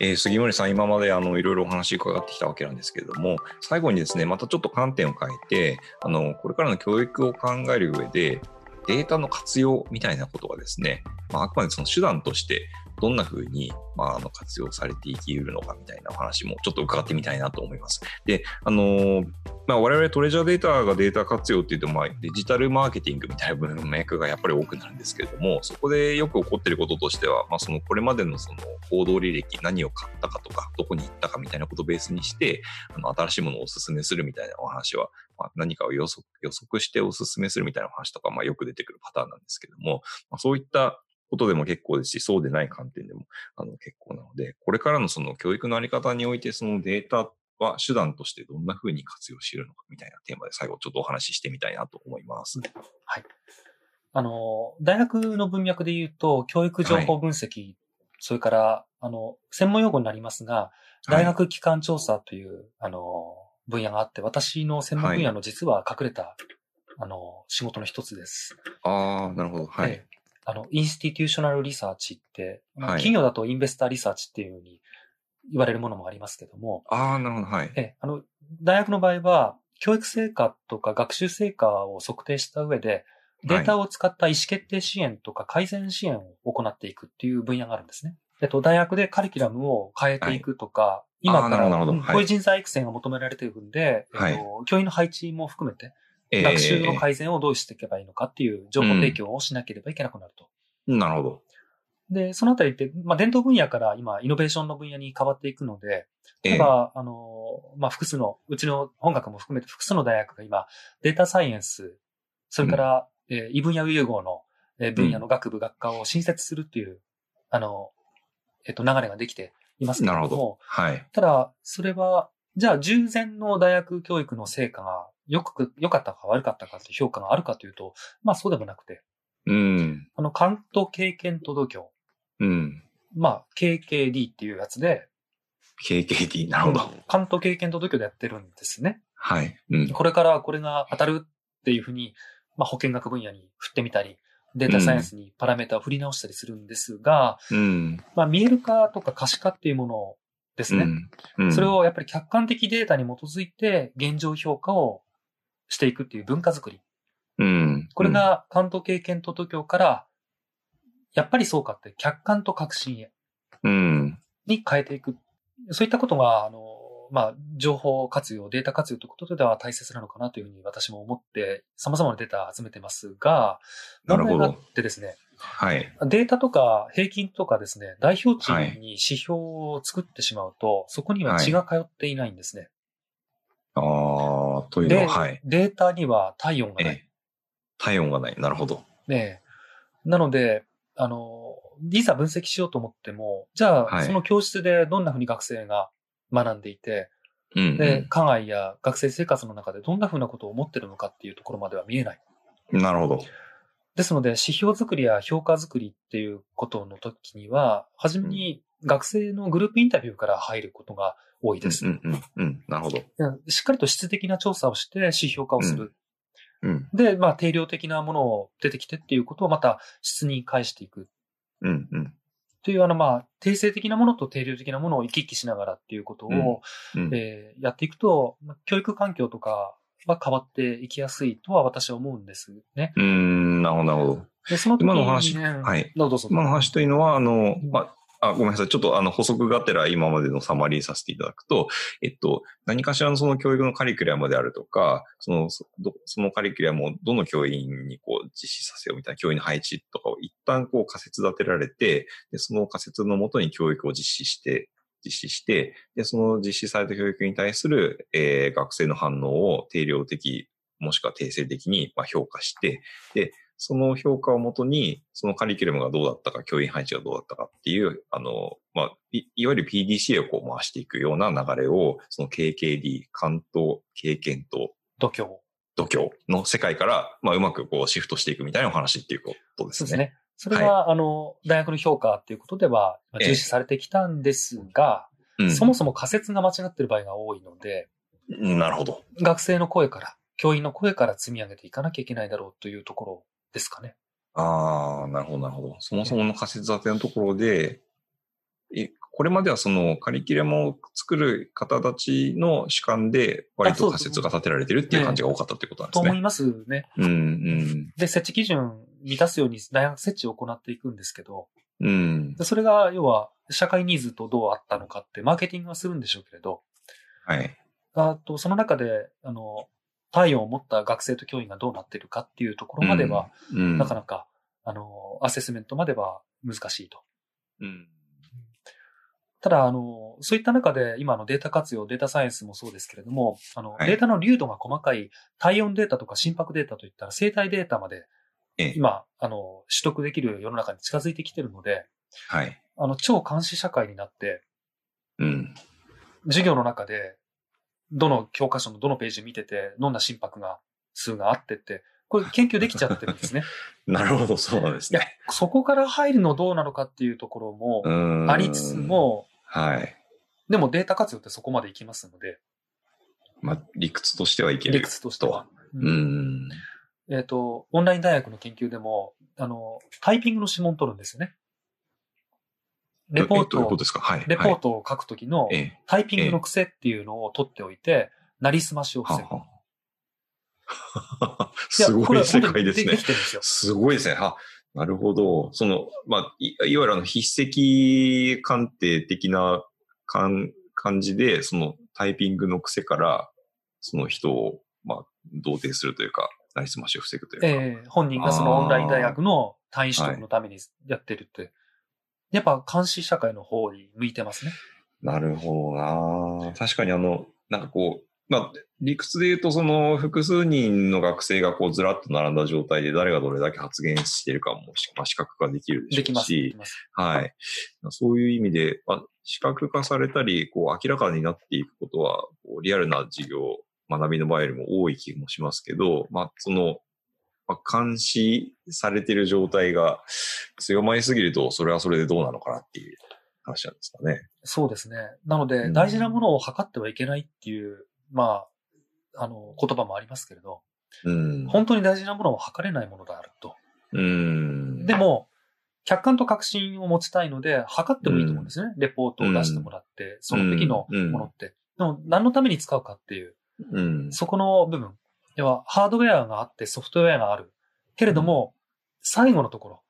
えー、杉森さん、今まであのいろいろお話伺ってきたわけなんですけれども、最後にですね、またちょっと観点を変えて、あのこれからの教育を考える上で、データの活用みたいなことはですね、まあ、あくまでその手段としてどんなふうに、まあ、あの活用されていきうるのかみたいなお話もちょっと伺ってみたいなと思います。で、あの、まあ、我々トレジャーデータがデータ活用っていうと、まあ、デジタルマーケティングみたいな文脈がやっぱり多くなるんですけれども、そこでよく起こっていることとしては、まあ、そのこれまでのその行動履歴、何を買ったかとか、どこに行ったかみたいなことをベースにして、あの新しいものをお勧めするみたいなお話は、まあ、何かを予測予測してお勧めするみたいなお話とか、まあ、よく出てくるパターンなんですけれども、まあ、そういったことでも結構ですし、そうでない観点でもあの結構なので、これからのその教育のあり方において、そのデータは手段としてどんな風に活用しているのかみたいなテーマで最後ちょっとお話ししてみたいなと思います。はい。あの、大学の文脈で言うと、教育情報分析、はい、それから、あの、専門用語になりますが、大学機関調査という、はい、あの、分野があって、私の専門分野の実は隠れた、はい、あの、仕事の一つです。ああ、なるほど。はい。あの、 institutional research って、はい、企業だと investor research っていうふうに言われるものもありますけども。ああ、なるほど、はい。え、あの、大学の場合は、教育成果とか学習成果を測定した上で、データを使った意思決定支援とか改善支援を行っていくっていう分野があるんですね。えっと、大学でカリキュラムを変えていくとか、はい、今から、こういう人材育成が求められているんで、はい、えっと、教員の配置も含めて、学習の改善をどうしていけばいいのかっていう情報提供をしなければいけなくなると。うん、なるほど。で、そのあたりって、まあ、伝統分野から今、イノベーションの分野に変わっていくので、例えば、えー、あの、まあ、複数の、うちの本学も含めて複数の大学が今、データサイエンス、それから、うん、えー、異分野融合の分野の学部、学科を新設するっていう、あの、えっと、流れができていますけども、なるほど。はい。ただ、それは、じゃあ、従前の大学教育の成果がよく、良かったか悪かったかって評価があるかというと、まあそうでもなくて。うん。あの、関東経験届教。うん。まあ、KKD っていうやつで。KKD、なるほど。関東経験届教でやってるんですね。はい。うん。これからこれが当たるっていうふうに、まあ保健学分野に振ってみたり、データサイエンスにパラメータを振り直したりするんですが、うん、まあ見える化とか可視化っていうものですね、うんうん、それをやっぱり客観的データに基づいて現状評価をしていくっていう文化づくり。うん、これが関東経験と東京から、やっぱりそうかって客観と確信へ。に変えていく。そういったことが、あの、まあ、情報活用、データ活用ということでは大切なのかなというふうに私も思って、様々なデータを集めてますが、なるほど。でですね、はい。データとか平均とかですね、代表値に指標を作ってしまうと、はい、そこには血が通っていないんですね。はい、ああ、というのは、はい。データには体温がない。体温がない。なるほど。ねなので、あの、いざ分析しようと思っても、じゃあ、はい、その教室でどんなふうに学生が学んでいて、うんうん、で、課外や学生生活の中でどんなふうなことを思ってるのかっていうところまでは見えない。なるほど。ですので、指標作りや評価作りっていうことの時には、はじめに学生のグループインタビューから入ることが多いです。うんうん、うん、なるほど。しっかりと質的な調査をして指標化をする。うん、で、まあ、定量的なものを出てきてっていうことをまた質に返していく。うんうん。という、あの、まあ、定性的なものと定量的なものを行き来しながらっていうことを、うんうん、えー、やっていくと、教育環境とかは変わっていきやすいとは私は思うんですね。うん、なるほど、なるほど。で、その時に、今の話、はい。どうぞどうぞ。今の話というのは、あの、まあ、あ、ごめんなさい。ちょっとあの補足がてら今までのサマリーさせていただくと、えっと、何かしらのその教育のカリキュラムであるとか、その、そのカリキュラムをどの教員にこう実施させようみたいな教員の配置とかを一旦こう仮説立てられて、で、その仮説のもとに教育を実施して、実施して、で、その実施された教育に対する、えー、学生の反応を定量的、もしくは定性的に、まあ、評価して、で、その評価をもとに、そのカリキュラムがどうだったか、教員配置がどうだったかっていう、あの、まあ、いいわゆる PDCA をこう回していくような流れを、その KKD、関東経験と、度胸。度胸の世界から、まあ、うまくこうシフトしていくみたいなお話っていうことですね。そうですね。それが、はい、あの、大学の評価っていうことでは、重視されてきたんですが、えーうん、そもそも仮説が間違ってる場合が多いので、なるほど。学生の声から、教員の声から積み上げていかなきゃいけないだろうというところですかね。ああ、なるほど、なるほど。そもそもの仮説立てのところで、これまではそのカリキュラムを作る方たちの主観で割と仮説が立てられてるっていう感じが多かったってことなんですね。と思いますね。うんうん。で、設置基準満たすように大学設置を行っていくんですけど、うん。でそれが要は社会ニーズとどうあったのかってマーケティングはするんでしょうけれど、はい。あと、その中で、あの、体温を持った学生と教員がどうなってるかっていうところまでは、うん。なかなか、あの、アセスメントまでは難しいと。うん。ただ、あの、そういった中で、今のデータ活用、データサイエンスもそうですけれども、あの、はいデータの流度が細かい体温データとか心拍データといったら生体データまで、ええ今、あの、取得できる世の中に近づいてきてるので、はい。あの、超監視社会になって、うん。授業の中で、どの教科書のどのページ見てて、どんな心拍が、数があってって、これ研究できちゃってるんですね。なるほど、そうなんですいやね。、そこから入るのどうなのかっていうところもうんありつつ、も、はい。でもデータ活用ってそこまでいきますので、まあ、理屈としてはいける。理屈としては。ううんん。えっ、と、オンライン大学の研究でも、あの、タイピングの指紋を取るんですよね。レポートを。レポートを書くときの。タイピングの癖っていうのを取っておいて、なりすましを防ぐ。すごい世界ですねすごいですね。は、なるほど。その、まあ、いいわゆるあの筆跡鑑定的な感感じで、そのタイピングの癖から、その人を、まあ、同定するというか、なりすましを防ぐというか。ええ本人がそのオンライン大学の単位取得のためにやってるって。やっぱ監視社会の方に向いてますね。なるほどな確かにあの、なんかこう、まあ、理屈で言うと、その複数人の学生がこうずらっと並んだ状態で誰がどれだけ発言しているかもし、まあ、視覚化できるでしょうし。できます。できます。はい。そういう意味で、まあ、視覚化されたり、こう、明らかになっていくことは、こうリアルな授業、学びの場合よりも多い気もしますけど、まあ、その、まあ、監視されている状態が強まりすぎると、それはそれでどうなのかなっていう話なんですかね。そうですね。なので、うん大事なものを測ってはいけないっていう、まあ、あの、言葉もありますけれど、うん。本当に大事なものを測れないものであると。うん。でも、客観と確信を持ちたいので、測ってもいいと思うんですね。レポートを出してもらって、その時のものって。でも、何のために使うかっていう、うん。そこの部分。要は、ハードウェアがあって、ソフトウェアがある。けれども、最後のところ、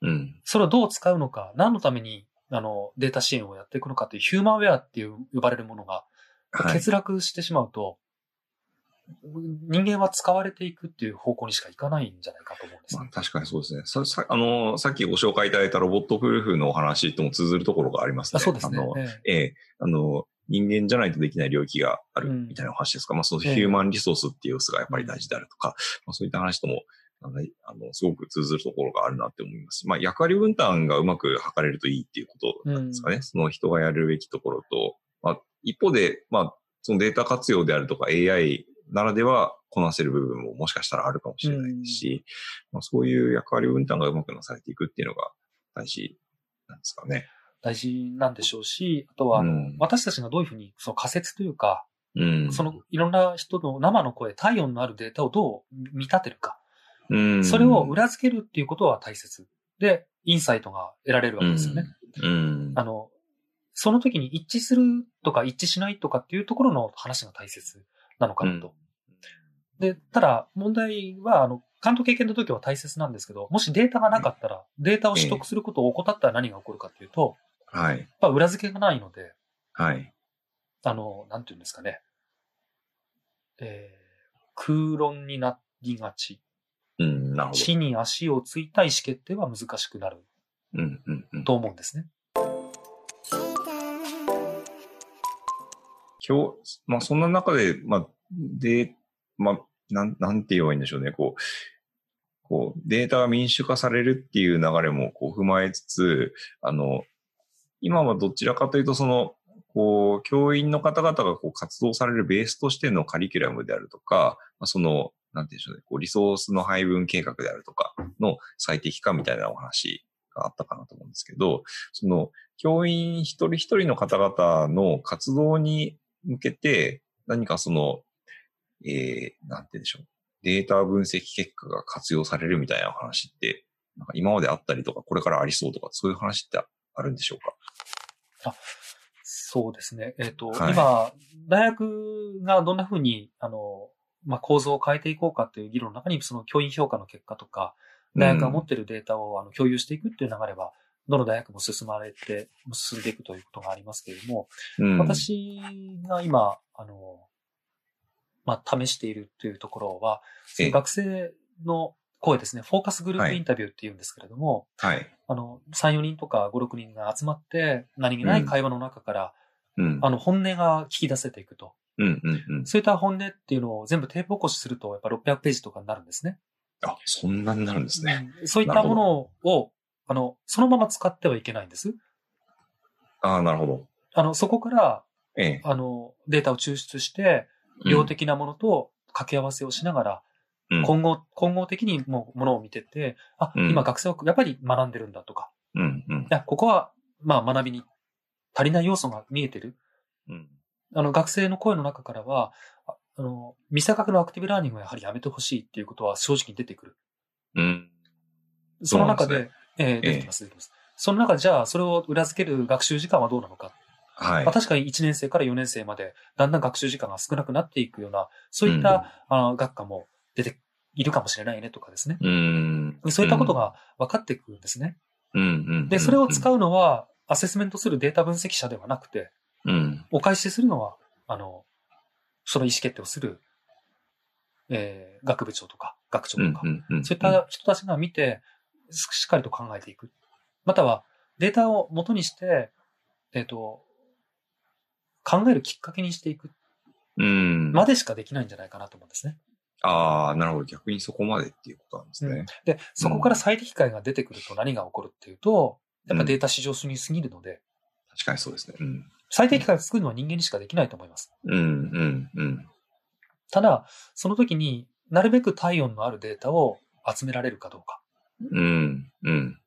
うん。それをどう使うのか、何のために、あの、データ支援をやっていくのかっていうヒューマンウェアっていう呼ばれるものが、はい。欠落してしまうと、人間は使われていくっていう方向にしかいかないんじゃないかと思うんですね。まあ、確かにそうですね。さ、さ、あの、さっきご紹介いただいたロボット夫婦のお話とも通ずるところがありますね。あそうですねあの。ええええ、あの、人間じゃないとできない領域があるうんみたいなお話ですか？まあ、そのヒええューマンリソースっていう要素がやっぱり大事であるとか、まあ、そういった話とも、あの、すごく通ずるところがあるなって思います。まあ、役割分担がうまく測れるといいっていうことなんですかね？その人がやるべきところと、まあ、一方で、まあ、そのデータ活用であるとか AI ならではこなせる部分ももしかしたらあるかもしれないですし、まあ、そういう役割分担がうまくなされていくっていうのが大事なんですかね？大事なんでしょうし、あとは、あのうん私たちがどういうふうに、その仮説というか、うん。そのいろんな人の生の声、体温のあるデータをどう見立てるか。うん、それを裏付けるっていうことは大切。で、インサイトが得られるわけですよね。うん。あの、その時に一致するとか一致しないとかっていうところの話が大切なのかなと。で、ただ問題は、あの、関東経験の時は大切なんですけど、もしデータがなかったら、データを取得することを怠ったら何が起こるかっていうと、はい。やっぱ裏付けがないので、はい。あの、なんていうんですかね。えー、空論になりがち。うん、なるほど。地に足をついた意思決定は難しくなるうん、うん、うん。と思うんですね。今日、まあ、そんな中で、まあ、で、まあ、なん、なんて言えばいいんでしょうね。こう、こう、データが民主化されるっていう流れもこう踏まえつつ、あの、今はどちらかというと、その、こう、教員の方々がこう活動されるベースとしてのカリキュラムであるとか、まあ、その、なんて言うんでしょうね、こう、リソースの配分計画であるとかの最適化みたいなお話があったかなと思うんですけど、その、教員一人一人の方々の活動に向けて、何かその、えー、なんて言うんでしょう。データ分析結果が活用されるみたいな話って、なんか今まであったりとか、これからありそうとか、そういう話ってあるんでしょうか？そうですね。えっ、と、はい。今、大学がどんなふうに、あの、まあ、構造を変えていこうかっていう議論の中に、その教員評価の結果とか、大学が持っているデータをあの共有していくっていう流れは、どの大学も進まれて、進んでいくということがありますけれども、うん、私が今、あの、まあ、試しているというところは、学生の声ですね、フォーカスグループインタビューっていうんですけれども、はい。あの、3、4人とか5、6人が集まって、何気ない会話の中から、うん。あの、本音が聞き出せていくと。うんうんうん。そういった本音っていうのを全部テープ起こしすると、やっぱ600ページとかになるんですね。あ、そんなになるんですね。うんそういったものを、あの、そのまま使ってはいけないんです。ああ、なるほど。あの、そこから、ええ。あの、データを抽出して、うん量的なものと掛け合わせをしながら、うん混合、混合的にもうものを見てて、あ、うん今学生はやっぱり学んでるんだとか、うんうんいや、ここは、まあ学びに足りない要素が見えてる。うん。あの、学生の声の中からは、ああの、未査覚のアクティブラーニングはやはりやめてほしいっていうことは正直に出てくる。うん。その中そうなんで、ええ出てきます、出てきます。その中で、じゃあ、それを裏付ける学習時間はどうなのか。はいまあ、。確かに1年生から4年生まで、だんだん学習時間が少なくなっていくような、そういった、あの学科も出ているかもしれないねとかですね。うん。そういったことが分かっていくんですね。で、それを使う。うのは、アセスメントするデータ分析者ではなくて、うん。お返しするのは、あの、その意思決定をする、えー、学部長とか、学長とか。そういった人たちが見て、ししっかりと考えていく。または、データを元にして、えっ、と、考えるきっかけにしていくうん。までしかできないんじゃないかなと思うんですね。ああ、なるほど。逆にそこまでっていうことなんですね。で、そこから最適解が出てくると何が起こるっていうと、やっぱデータ至上主義すぎるので、確かにそうですね。うん。最適解を作るのは人間にしかできないと思います。うんうんうん。ただ、その時になるべく体温のあるデータを集められるかどうか。うんうん。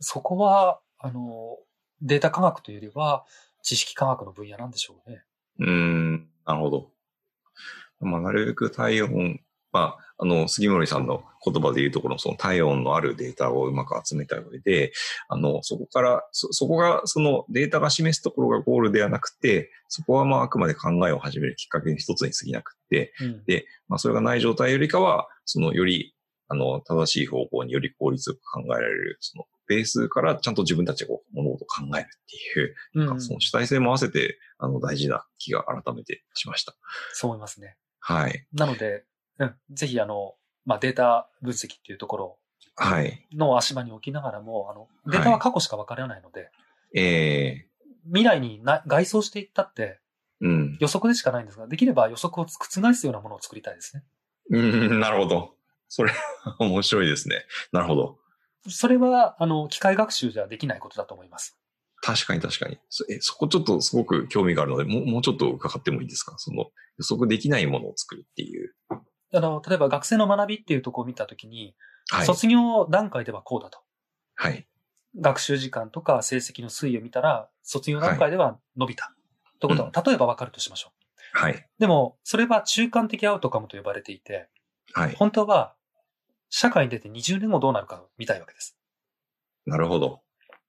そこは、あの、データ科学というよりは、知識科学の分野なんでしょうね。うん。なるほど。まあ、なるべく体温、まあ、あの、杉森さんの言葉で言うところのその体温のあるデータをうまく集めた上で、あの、そこから、そ、そこが、そのデータが示すところがゴールではなくて、そこはまああくまで考えを始めるきっかけの一つに過ぎなくって、うんまあそれがない状態よりかは、そのより、あの、正しい方向により効率よく考えられる、そのベースからちゃんと自分たちが物事を考えるっていう、うんその主体性も合わせて、あの、大事な気が改めてしました。そう思いますね。はい。なので、うん、ぜひあの、まあ、データ分析っていうところはい。の足場に置きながらも、あの、データは過去しか分からないので、え未来にな外装していったってー、うん。予測でしかないんですが、できれば予測を覆すようなものを作りたいですね。うん、なるほど。それ、面白いですね。なるほど。それは、あの、機械学習じゃできないことだと思います。確かに確かに。そえそこちょっとすごく興味があるので、もうもうちょっと伺ってもいいですか？その予測できないものを作るっていう。あの、例えば学生の学びっていうところを見たときに、はい。卒業段階ではこうだと。はい。学習時間とか成績の推移を見たら、卒業段階では伸びた。ということは、例えばわかるとしましょう。はい。でも、それは中間的アウトカムと呼ばれていて、はい。本当は、社会に出て20年後どうなるかを見たいわけです。なるほど。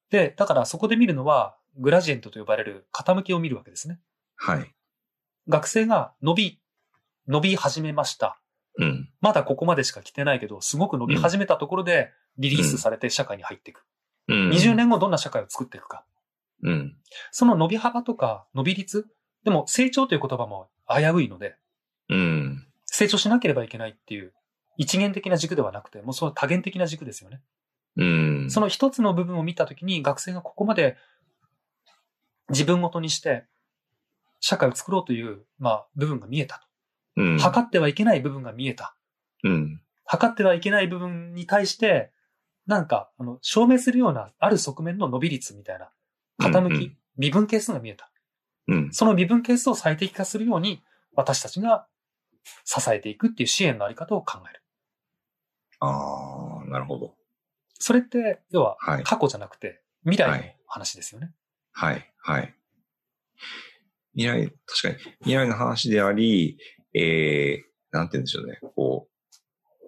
で、だからそこで見るのは、グラジエントと呼ばれる傾きを見るわけですね。はい。学生が伸び、伸び始めました。うん。まだここまでしか来てないけど、すごく伸び始めたところでリリースされて社会に入っていく。うん。20年後どんな社会を作っていくか。うん。その伸び幅とか伸び率、でも成長という言葉も危ういので、うん。成長しなければいけないっていう一元的な軸ではなくて、もうその多元的な軸ですよね。うん。その一つの部分を見たときに学生がここまで自分ごとにして社会を作ろうという、まあ、部分が見えたうん。と。測ってはいけない部分が見えた。うん。測ってはいけない部分に対して、なんか、あの、証明するような、ある側面の伸び率みたいな、傾き、うんうん微分係数が見えた。うん。その微分係数を最適化するように、私たちが支えていくっていう支援のあり方を考える。ああ、なるほど。それって、要ははい、過去じゃなくて、未来のはい話ですよね。はい。はい。未来、確かに、未来の話であり、えー、なんて言うんでしょうね。こう、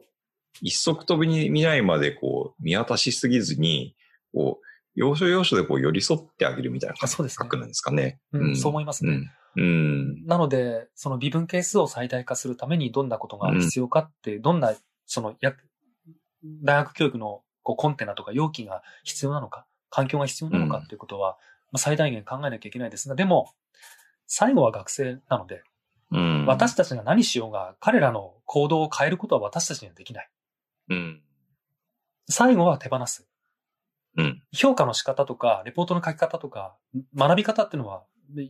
一足飛びに未来までこう、見渡しすぎずに、こう、要所要所でこう寄り添ってあげるみたいなそうですね感覚なんですかね。うん、そう思いますね。うん。うん。なので、その微分係数を最大化するためにどんなことが必要かって、どんな、その、や、大学教育のこうコンテナとか容器が必要なのか、環境が必要なのかっていうことは、まあ、最大限考えなきゃいけないですが、でも、最後は学生なので、うん。私たちが何しようが、彼らの行動を変えることは私たちにはできない。うん。最後は手放す。うん。評価の仕方とか、レポートの書き方とか、学び方っていうのは、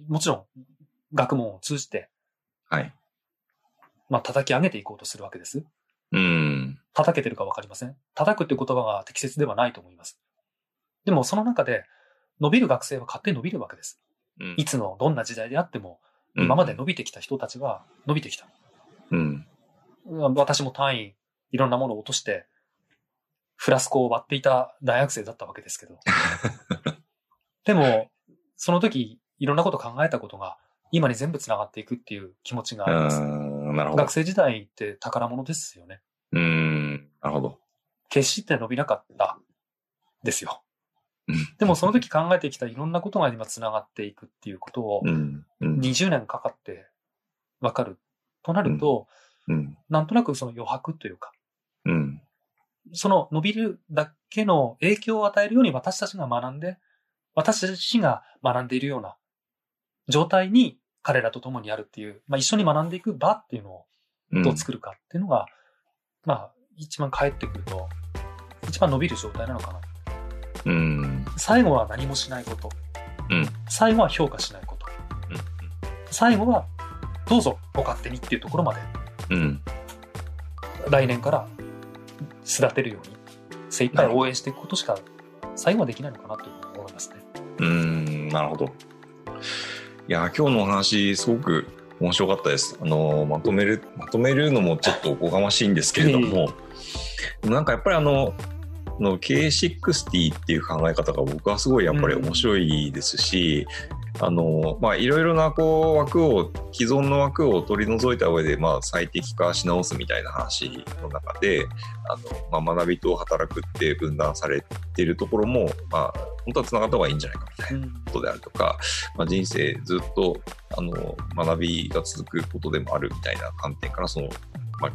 もちろん、学問を通じて、はい。まあ、叩き上げていこうとするわけです。うん。叩けてるかわかりません。叩くっていう言葉が適切ではないと思います。でも、その中で、伸びる学生は勝手に伸びるわけです。うんいつのどんな時代であっても、うん今まで伸びてきた人たちは伸びてきた。うん。私も単位、いろんなものを落として、フラスコを割っていた大学生だったわけですけど。でも、その時、いろんなこと考えたことが、今に全部繋がっていくっていう気持ちがあります。学。生時代って宝物ですよね。うん。なるほど。決して伸びなかったですようん。でもその時考えてきたいろんなことが今繋がっていくっていうことをうん。うん。20年かかってわかるとなると、うん。なんとなくその余白というか、うん。その伸びるだけの影響を与えるように私たちが学んで、私たちが学んでいるような状態に彼らと共にあるっていう、まあ一緒に学んでいく場っていうのをうんどう作るかっていうのが、まあ一番返ってくると、一番伸びる状態なのかな。うん。最後は何もしないこと。うん最後は評価しないこと。最後は、どうぞご勝手にっていうところまで、うん。来年から巣立てるように、精一杯応援していくことしか、最後はできないのかなと思いますね。うん。なるほど。いや、今日のお話、すごく面白かったです。あの、まとめる、まとめるのもちょっとおこがましいんですけれども、なんかやっぱりあの、あの K60 っていう考え方が僕はすごいやっぱり面白いですし、あの、まあ、いろいろなこう枠を、既存の枠を取り除いた上で、まあ、最適化し直すみたいな話の中で、あの、まあ、学びと働くって分断されているところも、まあ、本当は繋がった方がいいんじゃないかみたいなことであるとか、まあ、人生ずっとあの学びが続くことでもあるみたいな観点からその、ま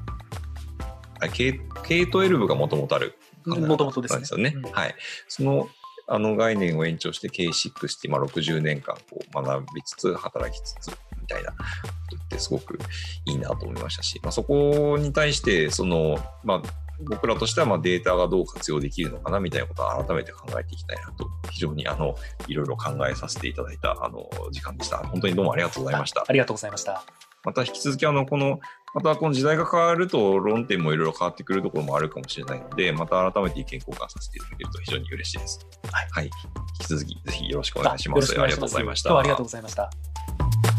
あ、K, K12 がもともとあるもともとですねなんですよね。うんはい。そのあの概念を延長して K60、まあ、60年間こう学びつつ働きつつみたいなことってすごくいいなと思いましたし、まあ、そこに対してその、まあ、僕らとしてはまデータがどう活用できるのかなみたいなことを改めて考えていきたいなと非常にあのいろいろ考えさせていただいたあの時間でした。本当にどうもありがとうございました。ありがとうございました。また引き続きあのこのまたこの時代が変わると論点もいろいろ変わってくるところもあるかもしれないのでまた改めて意見交換させていただけると非常に嬉しいです。はいはい。引き続きぜひよろしくお願いします。ありがとうございました。今日はありがとうございました。